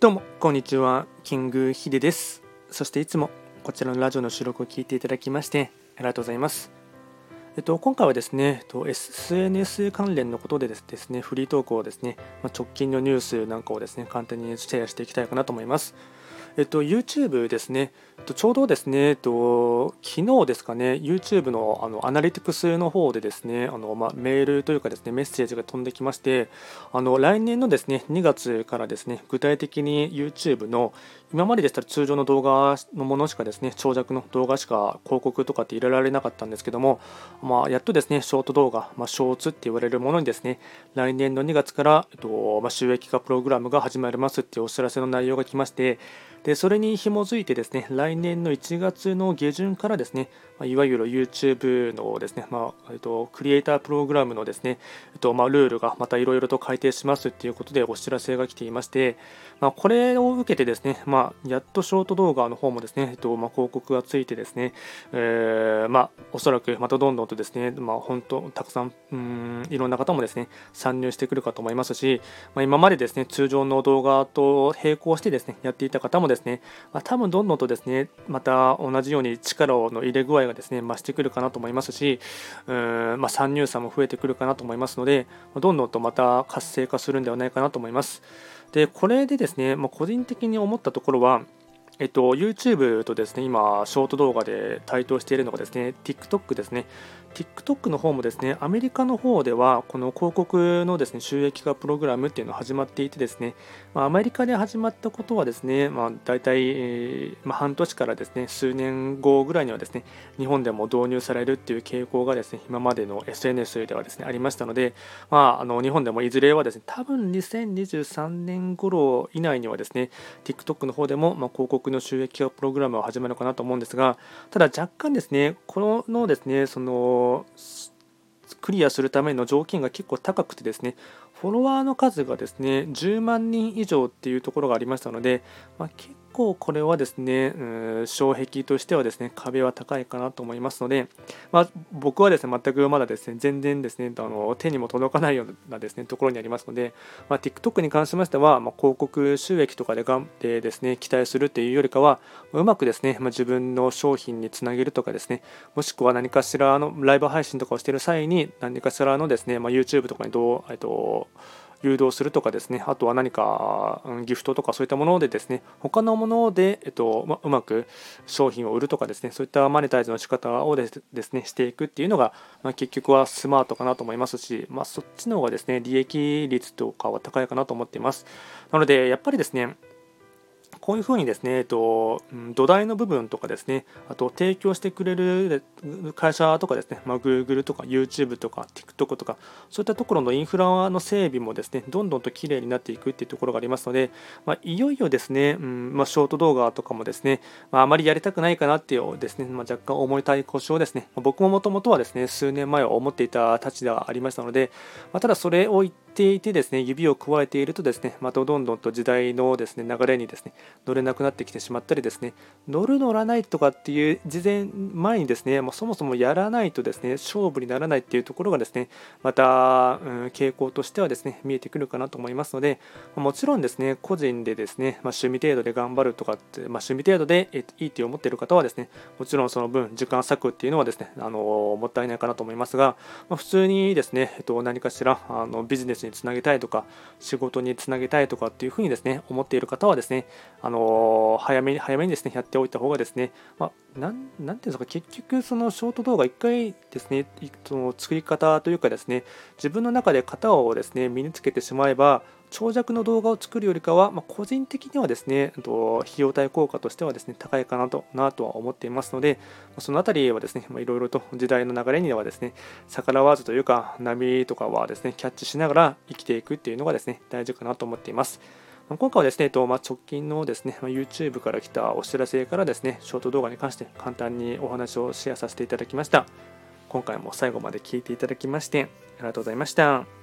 どうもこんにちは。キングヒデです。そしていつもこちらのラジオの収録を聞いていただきましてありがとうございます。えっと、今回はですね、えっと SNS 関連のことでですね、フリートークをですね、ま直近のニュースなんかをですね、簡単にシェアしていきたいかなと思います。えっと、YouTube ですね、えっと、ちょうどですね、えっと、昨日ですかね、YouTube のあのアナリティクスの方でですね、あのまあ、メールというかですね、メッセージが飛んできまして、あの来年のですね、2月からですね、具体的に YouTube の今まででしたら通常の動画のものしかですね、長尺の動画しか広告とかって入れられなかったんですけども、まあ、やっとですね、ショート動画、まあ、ショーツって言われるものにですね、来年の2月から、えっとまあ、収益化プログラムが始まりますっていうお知らせの内容が来まして、でそれに紐づいてですね来年の1月の下旬からですねまいわゆる YouTube のですね、まあ、えっと、クリエイタープログラムのですね、えっとまあ、ルールがまたいろいろと改定しますということでお知らせが来ていまして、まあ、これを受けてですね、ま、まやっとショート動画の方もですね、えっとまあ、広告がついてですね、えー、まあ、おそらくまたどんどんとですね、まあ、本当たくさんうんいろんな方もですね参入してくるかと思いますし、まあ、今までですね通常の動画と並行してですねやっていた方もですね、まあ、多分どんどんとですねまた同じように力の入れ具合がですね増してくるかなと思いますしうん、まあ、参入差も増えてくるかなと思いますのでどんどんとまた活性化するんではないかなと思います。でこれでですね、まあ、個人的に思ったところはえっと、YouTube とですね、今、ショート動画で台頭しているのがですね、TikTok ですね。TikTok の方もですね、アメリカの方では、この広告のですね、収益化プログラムっていうのが始まっていてですね、まあ、アメリカで始まったことはですね、まあ、大体、えー、まあ、半年からですね、数年後ぐらいにはですね、日本でも導入されるっていう傾向がですね、今までの SNS ではですね、ありましたので、まあ、あの日本でもいずれはですね、多分2023年頃以内にはですね、TikTok の方でも、ま広告の収益化プログラムを始めるかなと思うんですが、ただ若干ですね、このですね、そのクリアするための条件が結構高くてですねフォロワーの数がですね10万人以上っていうところがありましたので、まあ、結構これはですね、障壁としてはですね壁は高いかなと思いますので、まあ、僕はですね全くまだですね全然ですねあの手にも届かないようなですねところにありますので、まあ、TikTok に関しましては、まあ、広告収益とかでがんでですね期待するっていうよりかはうまくですね、ま、自分の商品につなげるとかですねもしくは何かしらのライブ配信とかをしている際に何かしらのですね、ま、YouTube とかにどう、えっと誘導するとかですねあとは何かギフトとかそういったものでですね他のもので、えっとま、うまく商品を売るとかですねそういったマネタイズの仕方をですねしていくっていうのが、ま、結局はスマートかなと思いますし、ま、そっちの方がですね利益率とかは高いかなと思っています。なのでやっぱりですねこういうふうにですね、えっと、土台の部分とかですね、あと提供してくれる会社とかですね、まあ、Google とか YouTube とか TikTok とか、そういったところのインフラの整備もですね、どんどんと綺麗になっていくっていうところがありますので、まあ、いよいよですね、うんまあ、ショート動画とかもですね、まあ、あまりやりたくないかなっていうですね、まあ、若干重いたい腰をですね、僕ももともとはですね、数年前は思っていたたちではありましたので、まあ、ただそれを言ってていてですね指を加えているとですねまたどんどんと時代のですね流れにですね乗れなくなってきてしまったりですね乗る乗らないとかっていう事前前にですねもうそもそもやらないとですね勝負にならないっていうところがですねまた、うん、傾向としてはですね見えてくるかなと思いますのでもちろんですね個人でですね、まあ、趣味程度で頑張るとかって、まあ、趣味程度でいいって思っている方はですねもちろんその分時間割くっていうのはですねあのもったいないかなと思いますが、まあ、普通にですね、えっと、何かしらあのビジネスにつなげたいとか仕事につなげたいとかっていうふうにですね思っている方はですねあの早めに早めにですねやっておいた方がですね、まあ、なんていうんですか結局そのショート動画1回ですねその作り方というかですね自分の中で型をですね身につけてしまえば長尺の動画を作るよりかは、まあ、個人的にはですね、と費用対効果としてはですね、高いかなとなとは思っていますので、そのあたりはですね、いろいろと時代の流れにはですね、逆らわずというか、波とかはですね、キャッチしながら生きていくっていうのがですね、大事かなと思っています。今回はですね、とまあ、直近のですね、ま YouTube から来たお知らせからですね、ショート動画に関して簡単にお話をシェアさせていただきました。今回も最後まで聞いていただきまして、ありがとうございました。